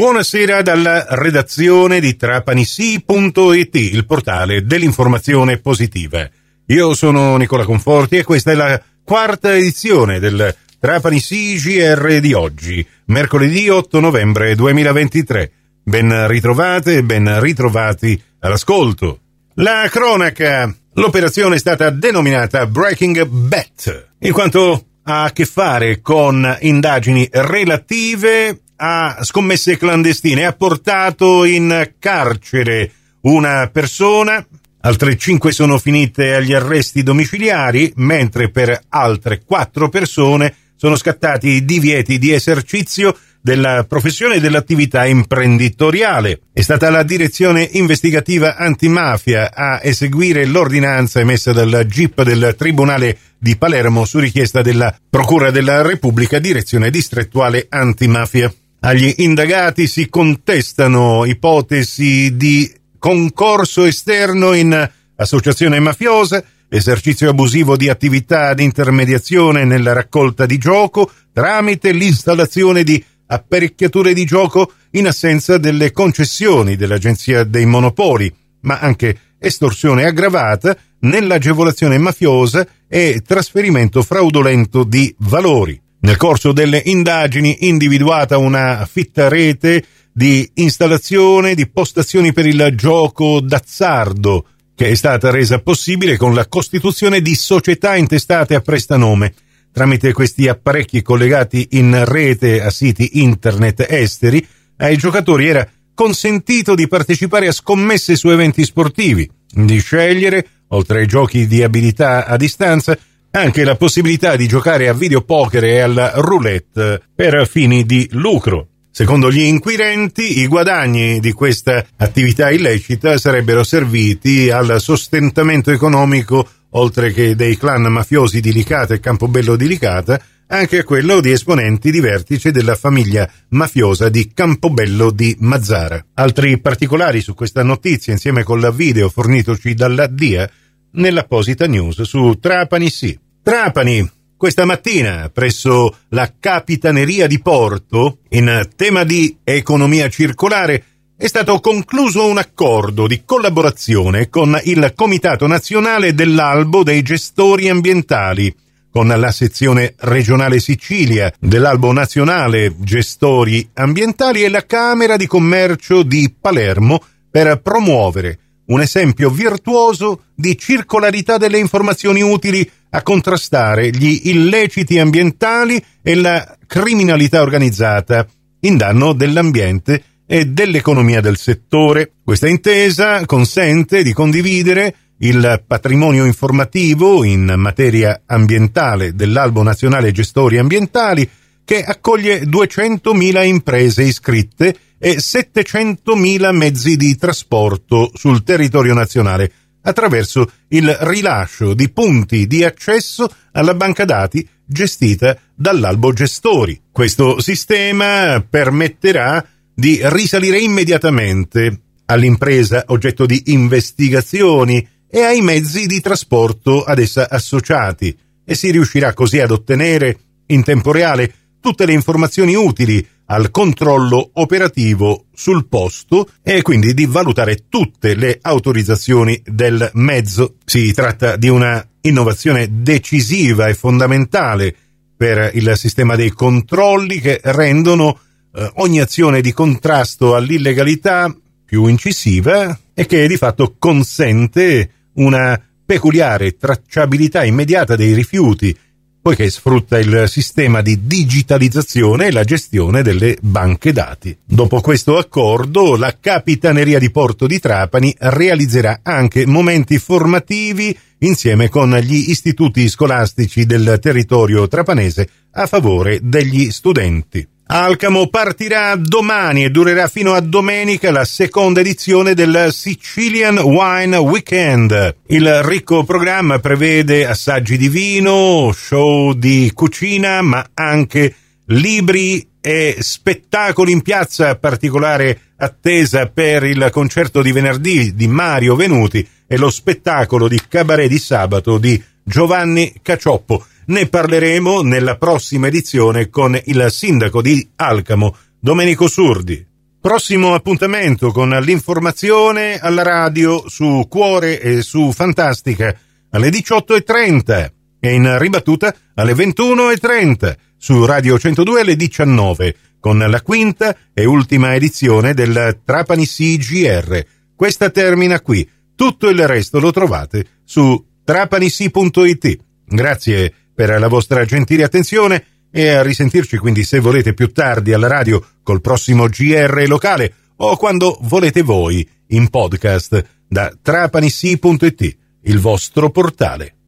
Buonasera dalla redazione di trapanisi.it, il portale dell'informazione positiva. Io sono Nicola Conforti e questa è la quarta edizione del Trapani CGR di oggi, mercoledì 8 novembre 2023. Ben ritrovate e ben ritrovati all'ascolto. La cronaca. L'operazione è stata denominata Breaking Bet, in quanto ha a che fare con indagini relative a scommesse clandestine. Ha portato in carcere una persona, altre cinque sono finite agli arresti domiciliari, mentre per altre quattro persone sono scattati i divieti di esercizio della professione e dell'attività imprenditoriale. È stata la direzione investigativa antimafia a eseguire l'ordinanza emessa dal GIP del Tribunale di Palermo su richiesta della Procura della Repubblica, direzione distrettuale antimafia. Agli indagati si contestano ipotesi di concorso esterno in associazione mafiosa, esercizio abusivo di attività di intermediazione nella raccolta di gioco tramite l'installazione di apparecchiature di gioco in assenza delle concessioni dell'Agenzia dei Monopoli, ma anche estorsione aggravata nell'agevolazione mafiosa e trasferimento fraudolento di valori. Nel corso delle indagini individuata una fitta rete di installazione di postazioni per il gioco d'azzardo, che è stata resa possibile con la costituzione di società intestate a prestanome. Tramite questi apparecchi collegati in rete a siti internet esteri, ai giocatori era consentito di partecipare a scommesse su eventi sportivi, di scegliere, oltre ai giochi di abilità a distanza, anche la possibilità di giocare a videopoker e al roulette per fini di lucro. Secondo gli inquirenti, i guadagni di questa attività illecita sarebbero serviti al sostentamento economico, oltre che dei clan mafiosi di Licata e Campobello di Licata, anche a quello di esponenti di vertice della famiglia mafiosa di Campobello di Mazzara. Altri particolari su questa notizia, insieme col video fornitoci dalla DIA, nell'apposita news su Trapani sì. Trapani, questa mattina presso la Capitaneria di Porto, in tema di economia circolare, è stato concluso un accordo di collaborazione con il Comitato Nazionale dell'Albo dei Gestori Ambientali, con la sezione regionale Sicilia dell'Albo Nazionale Gestori Ambientali e la Camera di Commercio di Palermo per promuovere un esempio virtuoso di circolarità delle informazioni utili a contrastare gli illeciti ambientali e la criminalità organizzata in danno dell'ambiente e dell'economia del settore. Questa intesa consente di condividere il patrimonio informativo in materia ambientale dell'Albo Nazionale Gestori Ambientali che accoglie 200.000 imprese iscritte e 700.000 mezzi di trasporto sul territorio nazionale attraverso il rilascio di punti di accesso alla banca dati gestita dall'Albo Gestori. Questo sistema permetterà di risalire immediatamente all'impresa oggetto di investigazioni e ai mezzi di trasporto ad essa associati e si riuscirà così ad ottenere in tempo reale tutte le informazioni utili al controllo operativo sul posto e quindi di valutare tutte le autorizzazioni del mezzo. Si tratta di una innovazione decisiva e fondamentale per il sistema dei controlli che rendono eh, ogni azione di contrasto all'illegalità più incisiva e che di fatto consente una peculiare tracciabilità immediata dei rifiuti poiché sfrutta il sistema di digitalizzazione e la gestione delle banche dati. Dopo questo accordo, la Capitaneria di Porto di Trapani realizzerà anche momenti formativi insieme con gli istituti scolastici del territorio trapanese a favore degli studenti. Alcamo partirà domani e durerà fino a domenica la seconda edizione del Sicilian Wine Weekend. Il ricco programma prevede assaggi di vino, show di cucina, ma anche libri e spettacoli in piazza, particolare attesa per il concerto di venerdì di Mario Venuti e lo spettacolo di cabaret di sabato di Giovanni Cacioppo. Ne parleremo nella prossima edizione con il sindaco di Alcamo, Domenico Surdi. Prossimo appuntamento con l'informazione alla radio su Cuore e su Fantastica alle 18.30 e in ribattuta alle 21.30 su Radio 102 alle 19 con la quinta e ultima edizione del Trapani CGR. Questa termina qui. Tutto il resto lo trovate su trapanisi.it. Grazie per la vostra gentile attenzione e a risentirci quindi se volete più tardi alla radio col prossimo GR locale o quando volete voi in podcast da trapanisi.it, il vostro portale.